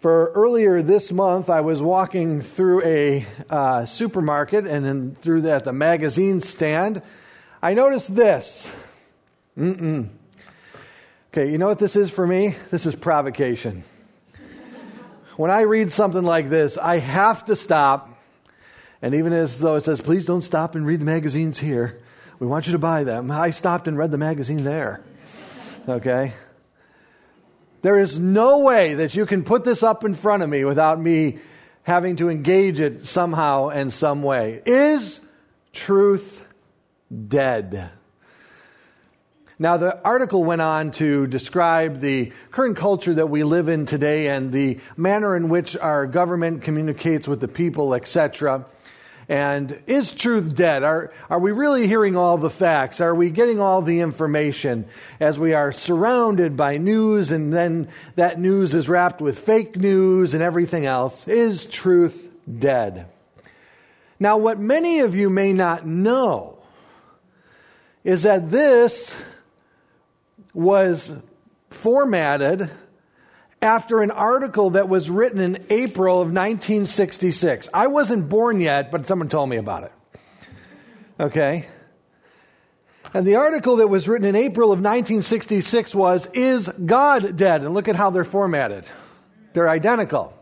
For earlier this month, I was walking through a uh, supermarket and then through that the magazine stand. I noticed this. Mm-mm. Okay, you know what this is for me? This is provocation. when I read something like this, I have to stop. And even as though it says, please don't stop and read the magazines here, we want you to buy them. I stopped and read the magazine there. Okay? There is no way that you can put this up in front of me without me having to engage it somehow and some way. Is truth dead? Now, the article went on to describe the current culture that we live in today and the manner in which our government communicates with the people, etc. And is truth dead? Are, are we really hearing all the facts? Are we getting all the information as we are surrounded by news and then that news is wrapped with fake news and everything else? Is truth dead? Now, what many of you may not know is that this was formatted after an article that was written in April of 1966. I wasn't born yet, but someone told me about it. Okay? And the article that was written in April of 1966 was Is God Dead? And look at how they're formatted. They're identical.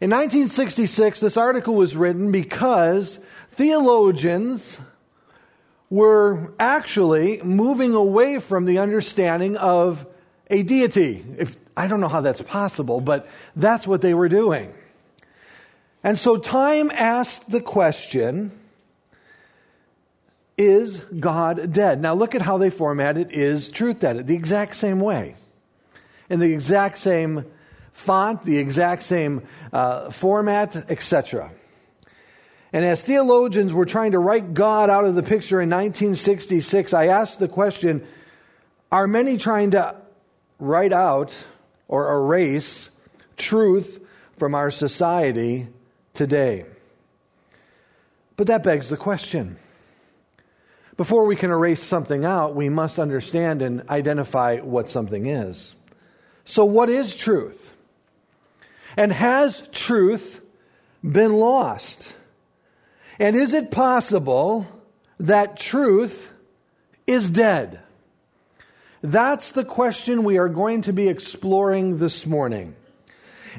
In 1966, this article was written because theologians were actually moving away from the understanding of a deity. If, I don't know how that's possible, but that's what they were doing. And so Time asked the question Is God dead? Now look at how they formatted Is Truth Dead? The exact same way. In the exact same font, the exact same uh, format, etc. And as theologians were trying to write God out of the picture in 1966, I asked the question Are many trying to write out or erase truth from our society today? But that begs the question. Before we can erase something out, we must understand and identify what something is. So, what is truth? And has truth been lost? And is it possible that truth is dead? That's the question we are going to be exploring this morning.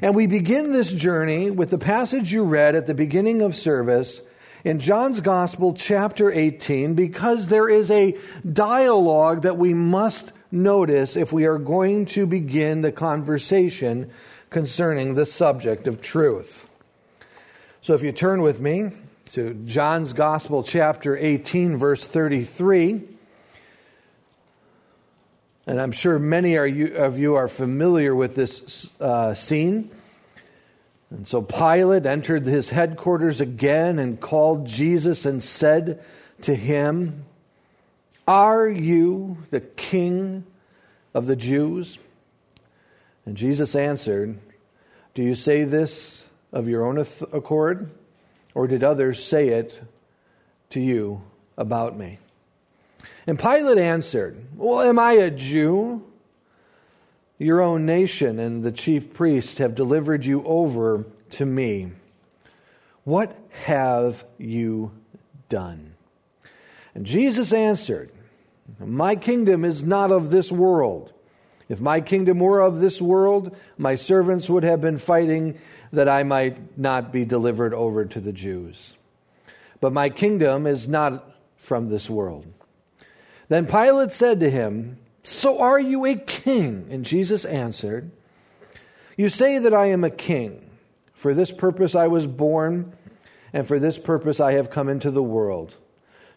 And we begin this journey with the passage you read at the beginning of service in John's Gospel, chapter 18, because there is a dialogue that we must notice if we are going to begin the conversation concerning the subject of truth. So if you turn with me to John's Gospel, chapter 18, verse 33. And I'm sure many of you are familiar with this uh, scene. And so Pilate entered his headquarters again and called Jesus and said to him, Are you the king of the Jews? And Jesus answered, Do you say this of your own accord? Or did others say it to you about me? And Pilate answered, Well, am I a Jew? Your own nation and the chief priests have delivered you over to me. What have you done? And Jesus answered, My kingdom is not of this world. If my kingdom were of this world, my servants would have been fighting that I might not be delivered over to the Jews. But my kingdom is not from this world. Then Pilate said to him, So are you a king? And Jesus answered, You say that I am a king. For this purpose I was born, and for this purpose I have come into the world,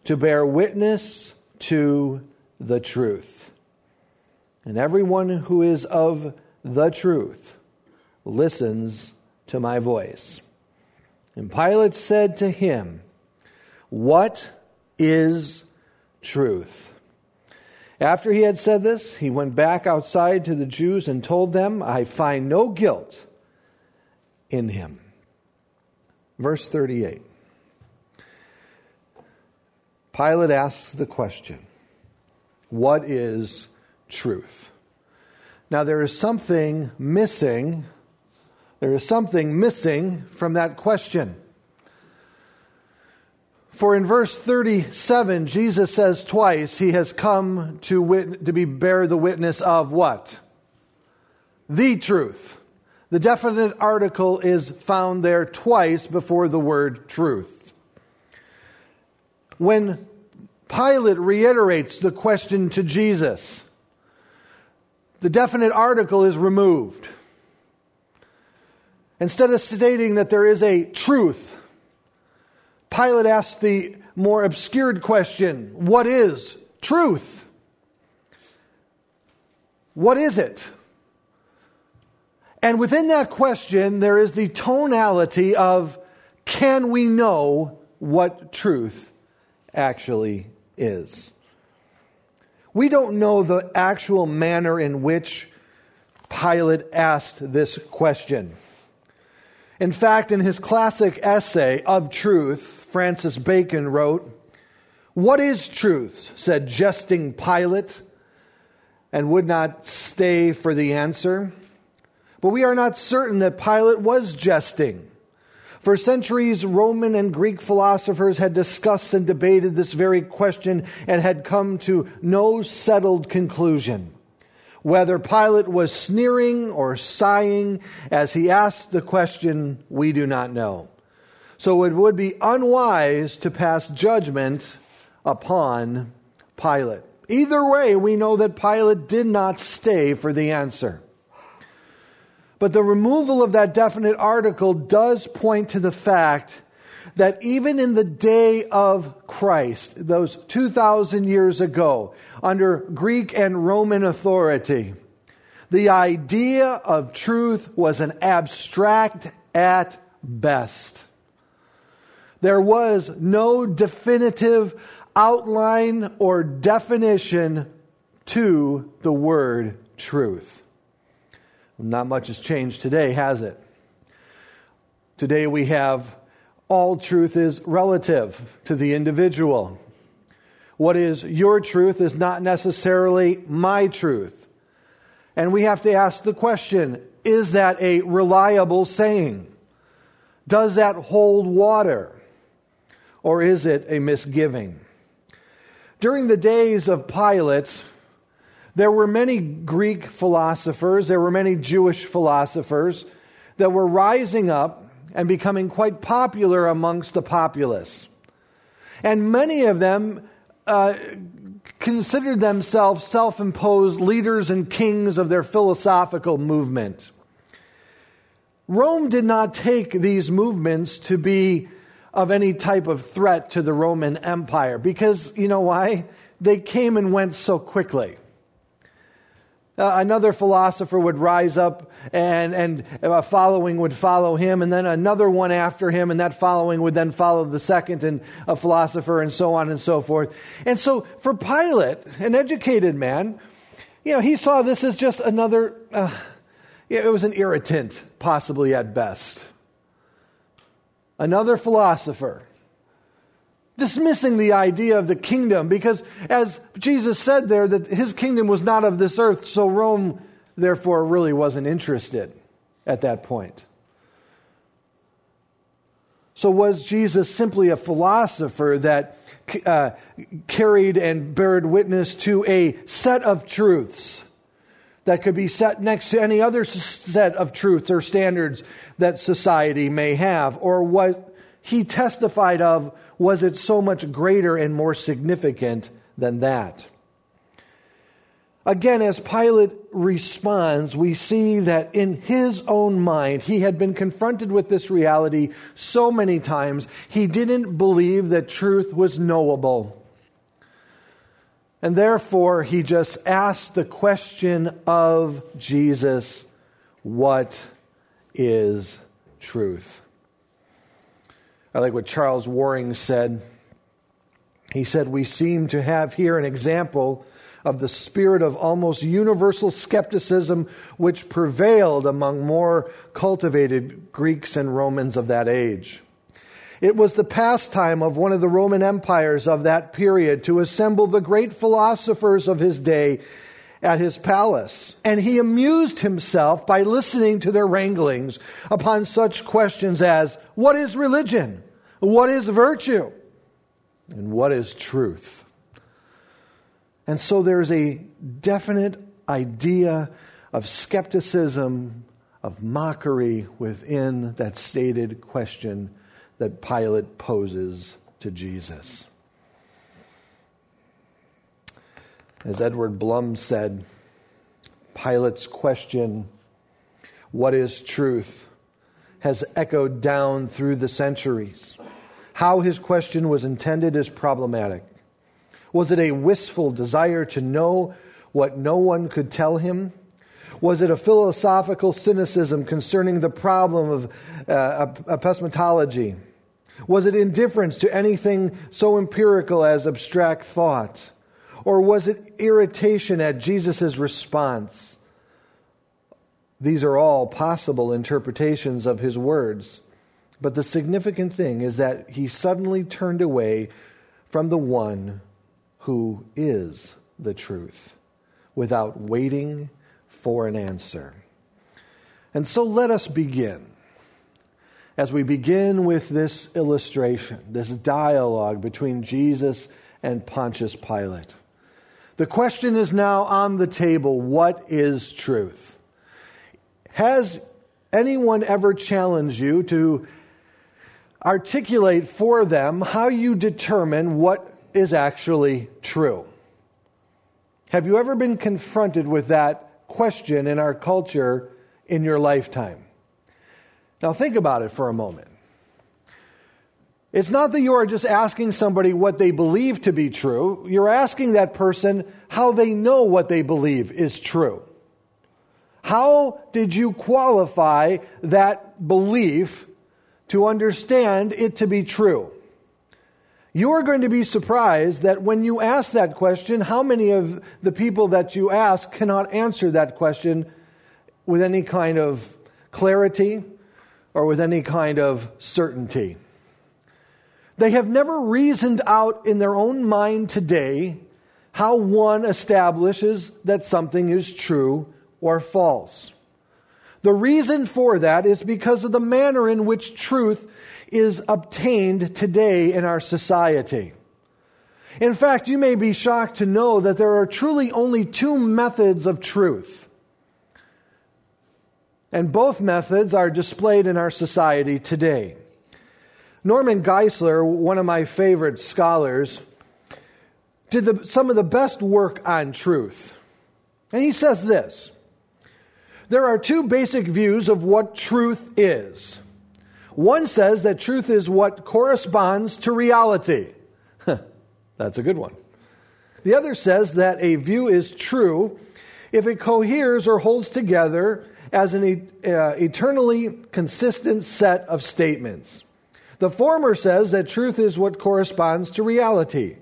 to bear witness to the truth. And everyone who is of the truth listens to my voice. And Pilate said to him, What is truth? After he had said this, he went back outside to the Jews and told them, I find no guilt in him. Verse 38. Pilate asks the question, What is truth? Now, there is something missing. There is something missing from that question. For in verse 37, Jesus says twice, He has come to, wit- to be bear the witness of what? The truth. The definite article is found there twice before the word truth. When Pilate reiterates the question to Jesus, the definite article is removed. Instead of stating that there is a truth, Pilate asked the more obscured question What is truth? What is it? And within that question, there is the tonality of can we know what truth actually is? We don't know the actual manner in which Pilate asked this question. In fact, in his classic essay, Of Truth, Francis Bacon wrote, What is truth? said jesting Pilate, and would not stay for the answer. But we are not certain that Pilate was jesting. For centuries, Roman and Greek philosophers had discussed and debated this very question and had come to no settled conclusion. Whether Pilate was sneering or sighing as he asked the question, we do not know. So it would be unwise to pass judgment upon Pilate. Either way, we know that Pilate did not stay for the answer. But the removal of that definite article does point to the fact that even in the day of Christ, those 2,000 years ago, under Greek and Roman authority, the idea of truth was an abstract at best. There was no definitive outline or definition to the word truth. Not much has changed today, has it? Today we have all truth is relative to the individual. What is your truth is not necessarily my truth. And we have to ask the question is that a reliable saying? Does that hold water? Or is it a misgiving? During the days of Pilate, there were many Greek philosophers, there were many Jewish philosophers that were rising up and becoming quite popular amongst the populace. And many of them uh, considered themselves self imposed leaders and kings of their philosophical movement. Rome did not take these movements to be of any type of threat to the Roman Empire because, you know why? They came and went so quickly. Uh, another philosopher would rise up and, and a following would follow him, and then another one after him, and that following would then follow the second and a philosopher, and so on and so forth. And so, for Pilate, an educated man, you know, he saw this as just another, uh, it was an irritant, possibly at best another philosopher, dismissing the idea of the kingdom because, as Jesus said there, that his kingdom was not of this earth, so Rome, therefore, really wasn't interested at that point. So, was Jesus simply a philosopher that uh, carried and bared witness to a set of truths that could be set next to any other set of truths or standards that society may have? Or what he testified of, was it so much greater and more significant than that? Again, as Pilate responds, we see that in his own mind, he had been confronted with this reality so many times, he didn't believe that truth was knowable. And therefore, he just asked the question of Jesus what is truth? I like what Charles Waring said. He said, We seem to have here an example of the spirit of almost universal skepticism which prevailed among more cultivated Greeks and Romans of that age. It was the pastime of one of the Roman empires of that period to assemble the great philosophers of his day at his palace, and he amused himself by listening to their wranglings upon such questions as what is religion? What is virtue? And what is truth? And so there's a definite idea of skepticism, of mockery within that stated question that Pilate poses to Jesus. As Edward Blum said, Pilate's question, What is truth? has echoed down through the centuries. How his question was intended is problematic. Was it a wistful desire to know what no one could tell him? Was it a philosophical cynicism concerning the problem of uh, epistemology? Was it indifference to anything so empirical as abstract thought? Or was it irritation at Jesus' response? These are all possible interpretations of his words. But the significant thing is that he suddenly turned away from the one who is the truth without waiting for an answer. And so let us begin. As we begin with this illustration, this dialogue between Jesus and Pontius Pilate. The question is now on the table what is truth? Has anyone ever challenged you to articulate for them how you determine what is actually true? Have you ever been confronted with that question in our culture in your lifetime? Now, think about it for a moment. It's not that you are just asking somebody what they believe to be true. You're asking that person how they know what they believe is true. How did you qualify that belief to understand it to be true? You are going to be surprised that when you ask that question, how many of the people that you ask cannot answer that question with any kind of clarity or with any kind of certainty. They have never reasoned out in their own mind today how one establishes that something is true or false. The reason for that is because of the manner in which truth is obtained today in our society. In fact, you may be shocked to know that there are truly only two methods of truth. And both methods are displayed in our society today. Norman Geisler, one of my favorite scholars, did the, some of the best work on truth. And he says this There are two basic views of what truth is. One says that truth is what corresponds to reality. That's a good one. The other says that a view is true if it coheres or holds together as an uh, eternally consistent set of statements. The former says that truth is what corresponds to reality.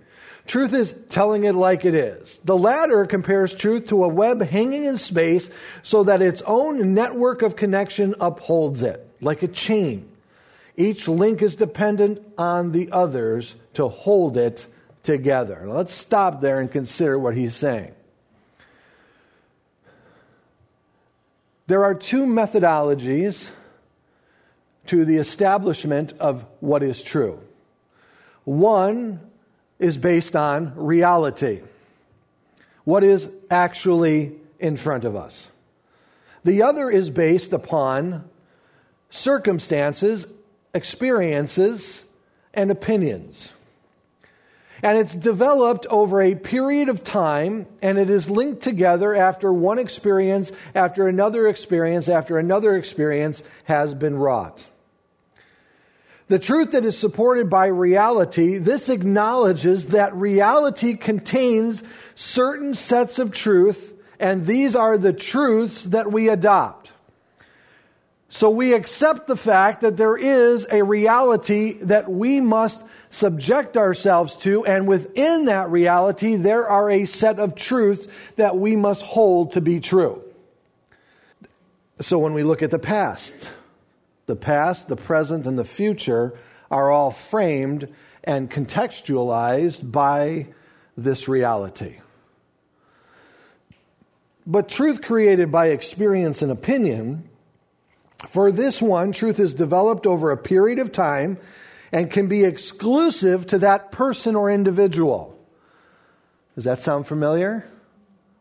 Truth is telling it like it is. The latter compares truth to a web hanging in space so that its own network of connection upholds it, like a chain. Each link is dependent on the others to hold it together. Now let's stop there and consider what he's saying. There are two methodologies to the establishment of what is true. One is based on reality, what is actually in front of us. The other is based upon circumstances, experiences, and opinions. And it's developed over a period of time, and it is linked together after one experience, after another experience, after another experience has been wrought. The truth that is supported by reality, this acknowledges that reality contains certain sets of truth, and these are the truths that we adopt. So we accept the fact that there is a reality that we must subject ourselves to, and within that reality, there are a set of truths that we must hold to be true. So when we look at the past, the past, the present, and the future are all framed and contextualized by this reality. But truth created by experience and opinion, for this one, truth is developed over a period of time and can be exclusive to that person or individual. Does that sound familiar?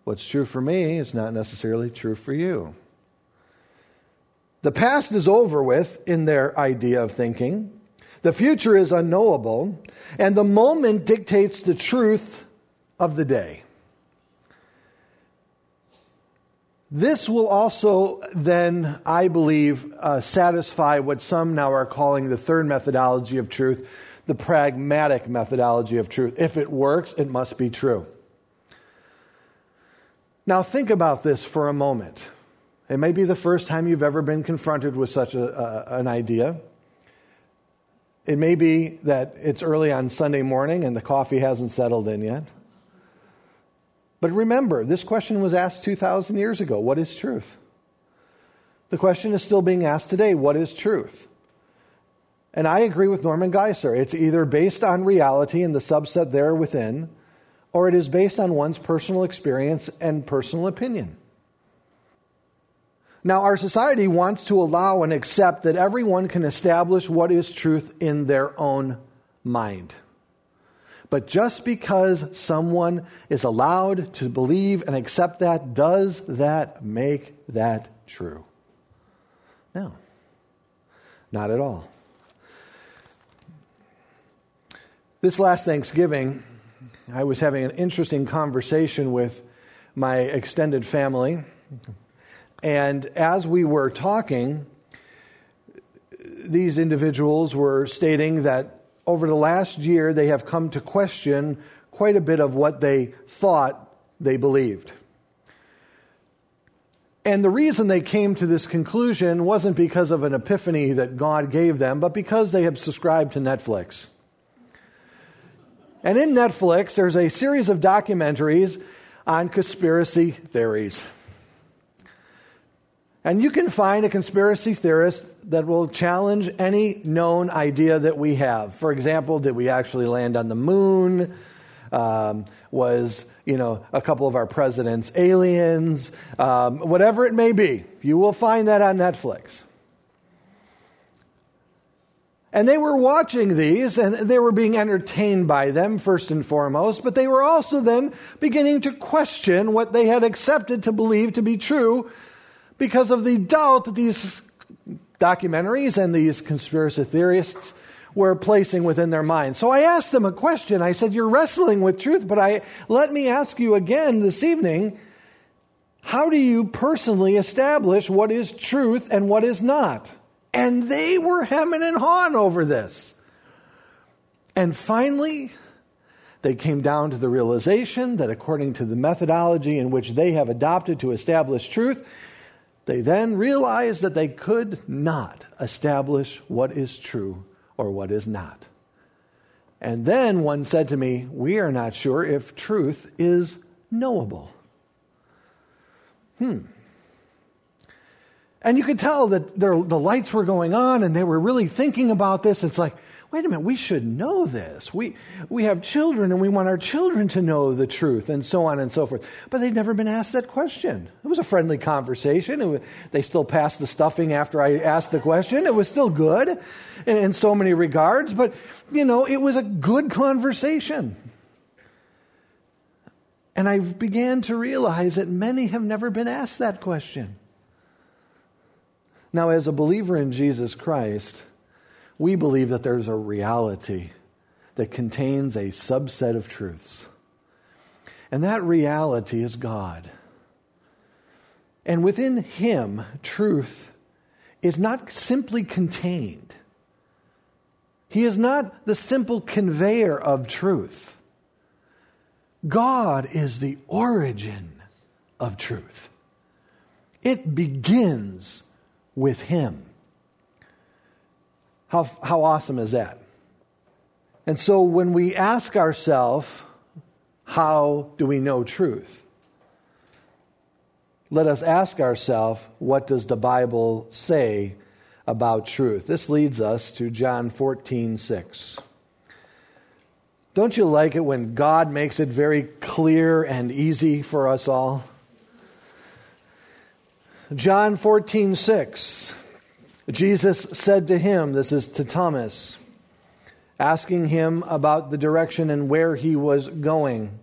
What's true for me is not necessarily true for you. The past is over with in their idea of thinking. The future is unknowable, and the moment dictates the truth of the day. This will also then, I believe, uh, satisfy what some now are calling the third methodology of truth, the pragmatic methodology of truth. If it works, it must be true. Now, think about this for a moment. It may be the first time you've ever been confronted with such a, uh, an idea. It may be that it's early on Sunday morning and the coffee hasn't settled in yet. But remember, this question was asked 2,000 years ago What is truth? The question is still being asked today What is truth? And I agree with Norman Geisler. It's either based on reality and the subset there within, or it is based on one's personal experience and personal opinion. Now, our society wants to allow and accept that everyone can establish what is truth in their own mind. But just because someone is allowed to believe and accept that, does that make that true? No, not at all. This last Thanksgiving, I was having an interesting conversation with my extended family. And as we were talking, these individuals were stating that over the last year, they have come to question quite a bit of what they thought they believed. And the reason they came to this conclusion wasn't because of an epiphany that God gave them, but because they have subscribed to Netflix. And in Netflix, there's a series of documentaries on conspiracy theories. And you can find a conspiracy theorist that will challenge any known idea that we have. For example, did we actually land on the moon? Um, was you know a couple of our presidents aliens? Um, whatever it may be, you will find that on Netflix. And they were watching these and they were being entertained by them, first and foremost, but they were also then beginning to question what they had accepted to believe to be true because of the doubt that these documentaries and these conspiracy theorists were placing within their minds. So I asked them a question. I said, You're wrestling with truth, but I let me ask you again this evening. How do you personally establish what is truth and what is not? And they were hemming and hawing over this. And finally, they came down to the realization that according to the methodology in which they have adopted to establish truth, they then realized that they could not establish what is true or what is not. And then one said to me, We are not sure if truth is knowable. Hmm. And you could tell that the lights were going on and they were really thinking about this. It's like, wait a minute, we should know this. We, we have children and we want our children to know the truth and so on and so forth. But they'd never been asked that question. It was a friendly conversation. Was, they still passed the stuffing after I asked the question. It was still good in, in so many regards, but you know, it was a good conversation. And I began to realize that many have never been asked that question. Now, as a believer in Jesus Christ, we believe that there's a reality that contains a subset of truths. And that reality is God. And within Him, truth is not simply contained. He is not the simple conveyor of truth. God is the origin of truth. It begins with Him. How, how awesome is that? And so when we ask ourselves, how do we know truth? Let us ask ourselves, what does the Bible say about truth? This leads us to John 14, 6. Don't you like it when God makes it very clear and easy for us all? John 14, 6. Jesus said to him, This is to Thomas, asking him about the direction and where he was going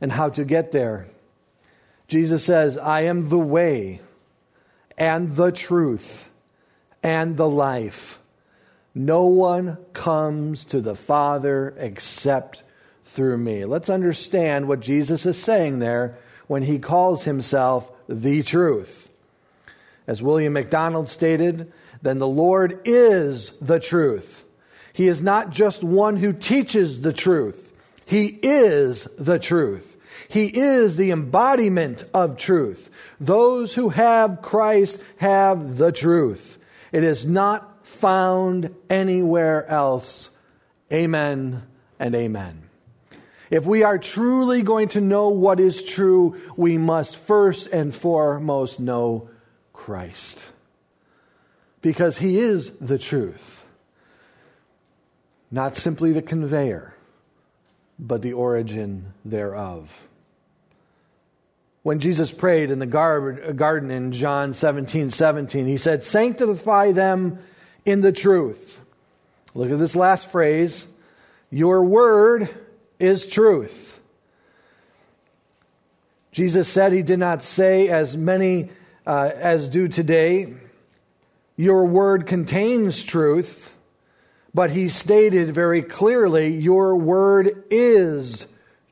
and how to get there. Jesus says, I am the way and the truth and the life. No one comes to the Father except through me. Let's understand what Jesus is saying there when he calls himself the truth. As William MacDonald stated, then the Lord is the truth. He is not just one who teaches the truth, He is the truth. He is the embodiment of truth. Those who have Christ have the truth. It is not found anywhere else. Amen and amen. If we are truly going to know what is true, we must first and foremost know Christ. Because he is the truth, not simply the conveyor, but the origin thereof. When Jesus prayed in the garden in John 17 17, he said, Sanctify them in the truth. Look at this last phrase Your word is truth. Jesus said he did not say, as many uh, as do today, Your word contains truth, but he stated very clearly, Your word is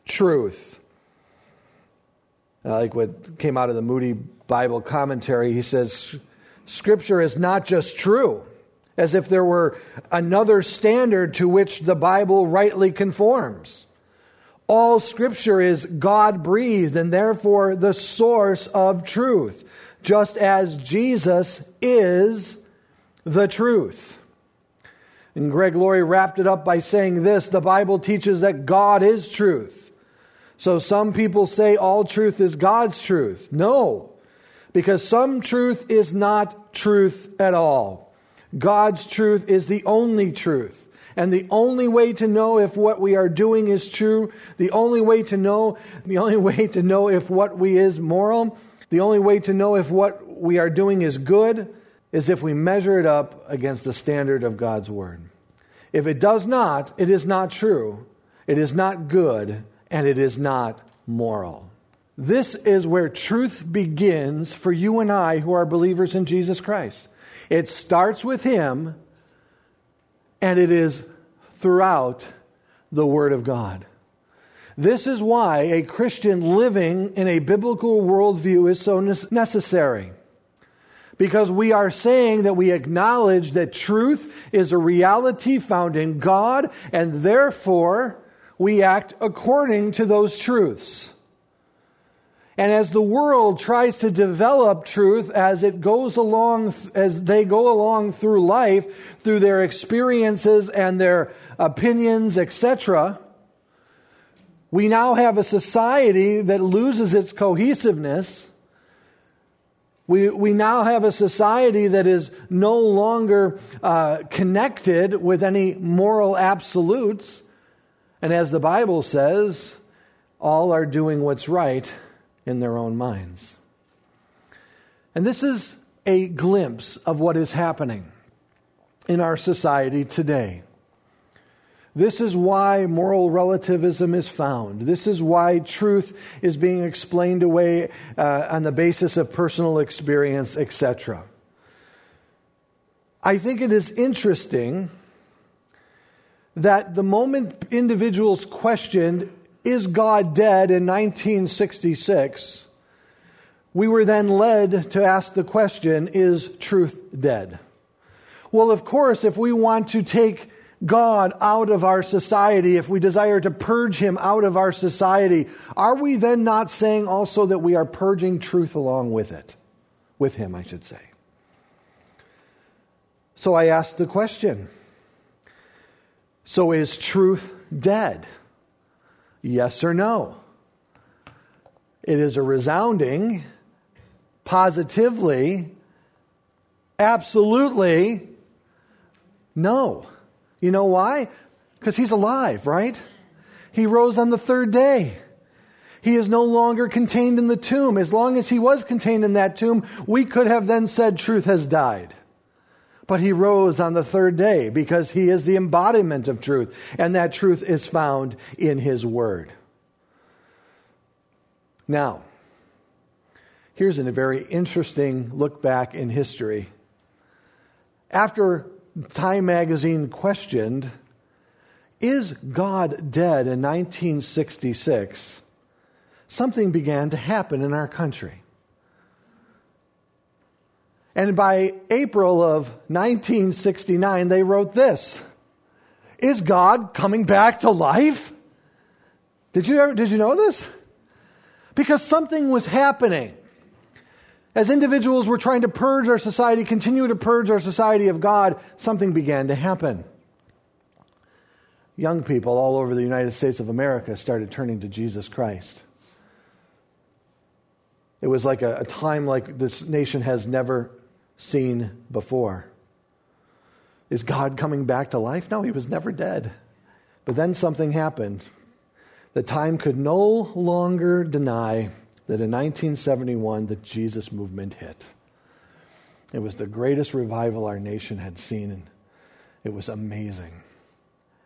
truth. I like what came out of the Moody Bible commentary. He says, Scripture is not just true, as if there were another standard to which the Bible rightly conforms. All Scripture is God breathed and therefore the source of truth, just as Jesus is the truth. And Greg Laurie wrapped it up by saying this the Bible teaches that God is truth. So some people say all truth is God's truth. No, because some truth is not truth at all. God's truth is the only truth. And the only way to know if what we are doing is true, the only way to know, the only way to know if what we is moral, the only way to know if what we are doing is good is if we measure it up against the standard of God's word. If it does not, it is not true. It is not good and it is not moral. This is where truth begins for you and I who are believers in Jesus Christ. It starts with Him, and it is throughout the Word of God. This is why a Christian living in a biblical worldview is so necessary. Because we are saying that we acknowledge that truth is a reality found in God, and therefore we act according to those truths. And as the world tries to develop truth as it goes along, as they go along through life, through their experiences and their opinions, etc., we now have a society that loses its cohesiveness. We, we now have a society that is no longer uh, connected with any moral absolutes. And as the Bible says, all are doing what's right in their own minds. And this is a glimpse of what is happening in our society today. This is why moral relativism is found. This is why truth is being explained away uh, on the basis of personal experience, etc. I think it is interesting that the moment individuals questioned, is God dead in 1966, we were then led to ask the question, is truth dead? Well, of course, if we want to take God out of our society, if we desire to purge him out of our society, are we then not saying also that we are purging truth along with it? With him, I should say. So I ask the question so is truth dead? Yes or no? It is a resounding, positively, absolutely no. You know why? Because he's alive, right? He rose on the third day. He is no longer contained in the tomb. As long as he was contained in that tomb, we could have then said truth has died. But he rose on the third day because he is the embodiment of truth, and that truth is found in his word. Now, here's a very interesting look back in history. After Time magazine questioned, Is God dead in 1966? Something began to happen in our country. And by April of 1969, they wrote this Is God coming back to life? Did you, ever, did you know this? Because something was happening. As individuals were trying to purge our society, continue to purge our society of God, something began to happen. Young people all over the United States of America started turning to Jesus Christ. It was like a, a time like this nation has never seen before. Is God coming back to life? No, he was never dead. But then something happened. The time could no longer deny that in 1971 the Jesus movement hit. It was the greatest revival our nation had seen, and it was amazing.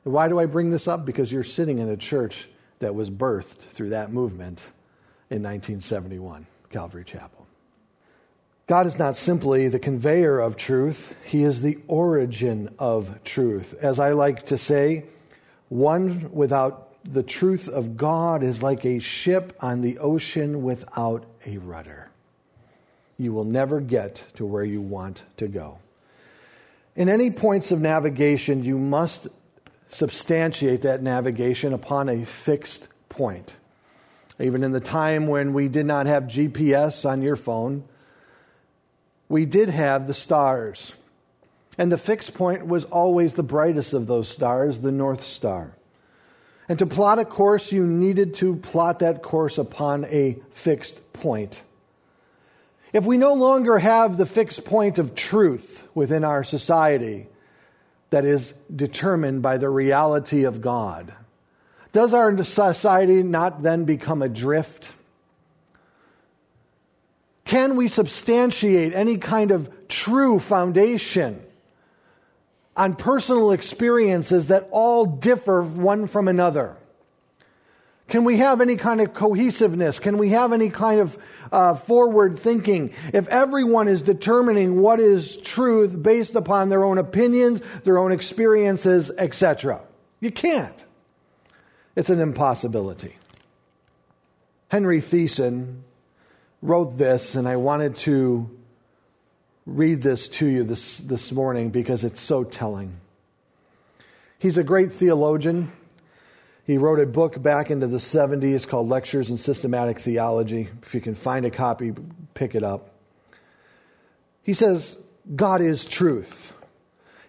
Why do I bring this up? Because you're sitting in a church that was birthed through that movement in 1971, Calvary Chapel. God is not simply the conveyor of truth, He is the origin of truth. As I like to say, one without the truth of God is like a ship on the ocean without a rudder. You will never get to where you want to go. In any points of navigation, you must substantiate that navigation upon a fixed point. Even in the time when we did not have GPS on your phone, we did have the stars. And the fixed point was always the brightest of those stars, the North Star. And to plot a course, you needed to plot that course upon a fixed point. If we no longer have the fixed point of truth within our society that is determined by the reality of God, does our society not then become adrift? Can we substantiate any kind of true foundation on personal experiences that all differ one from another? Can we have any kind of cohesiveness? Can we have any kind of uh, forward thinking? If everyone is determining what is truth based upon their own opinions, their own experiences, etc., you can't. It's an impossibility. Henry Thiessen wrote this, and I wanted to read this to you this, this morning because it's so telling. He's a great theologian. He wrote a book back into the 70s called Lectures in Systematic Theology. If you can find a copy, pick it up. He says, God is truth.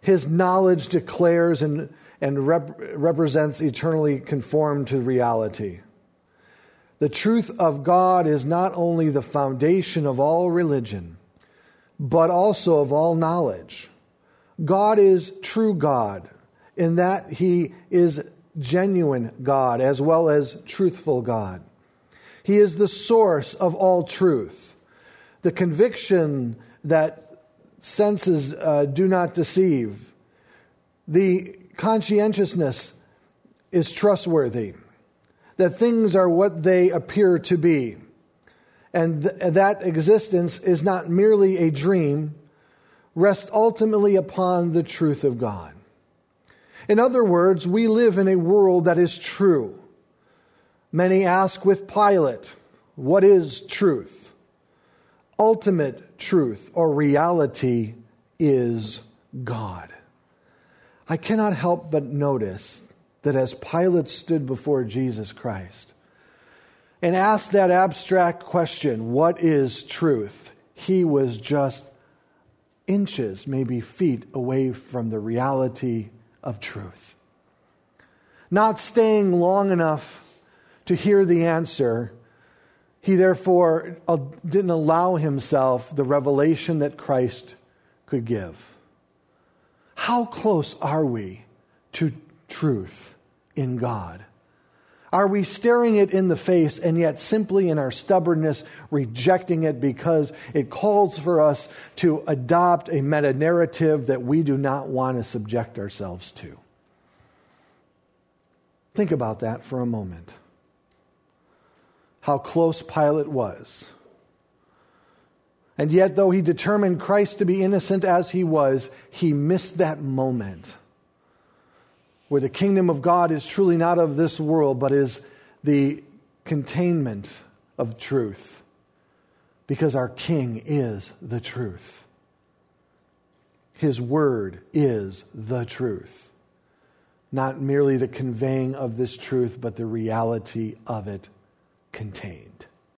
His knowledge declares and, and rep- represents eternally conformed to reality. The truth of God is not only the foundation of all religion, but also of all knowledge. God is true God in that he is genuine God as well as truthful God. He is the source of all truth. The conviction that senses uh, do not deceive. The conscientiousness is trustworthy. That things are what they appear to be and th- that existence is not merely a dream, rests ultimately upon the truth of God. In other words, we live in a world that is true. Many ask with Pilate, what is truth? Ultimate truth or reality is God. I cannot help but notice that as Pilate stood before Jesus Christ, and asked that abstract question what is truth? He was just inches, maybe feet away from the reality of truth. Not staying long enough to hear the answer, he therefore uh, didn't allow himself the revelation that Christ could give. How close are we to truth in God? Are we staring it in the face and yet simply in our stubbornness rejecting it because it calls for us to adopt a meta narrative that we do not want to subject ourselves to? Think about that for a moment. How close Pilate was. And yet, though he determined Christ to be innocent as he was, he missed that moment where the kingdom of God is truly not of this world, but is the containment of truth. Because our King is the truth. His word is the truth. Not merely the conveying of this truth, but the reality of it contained.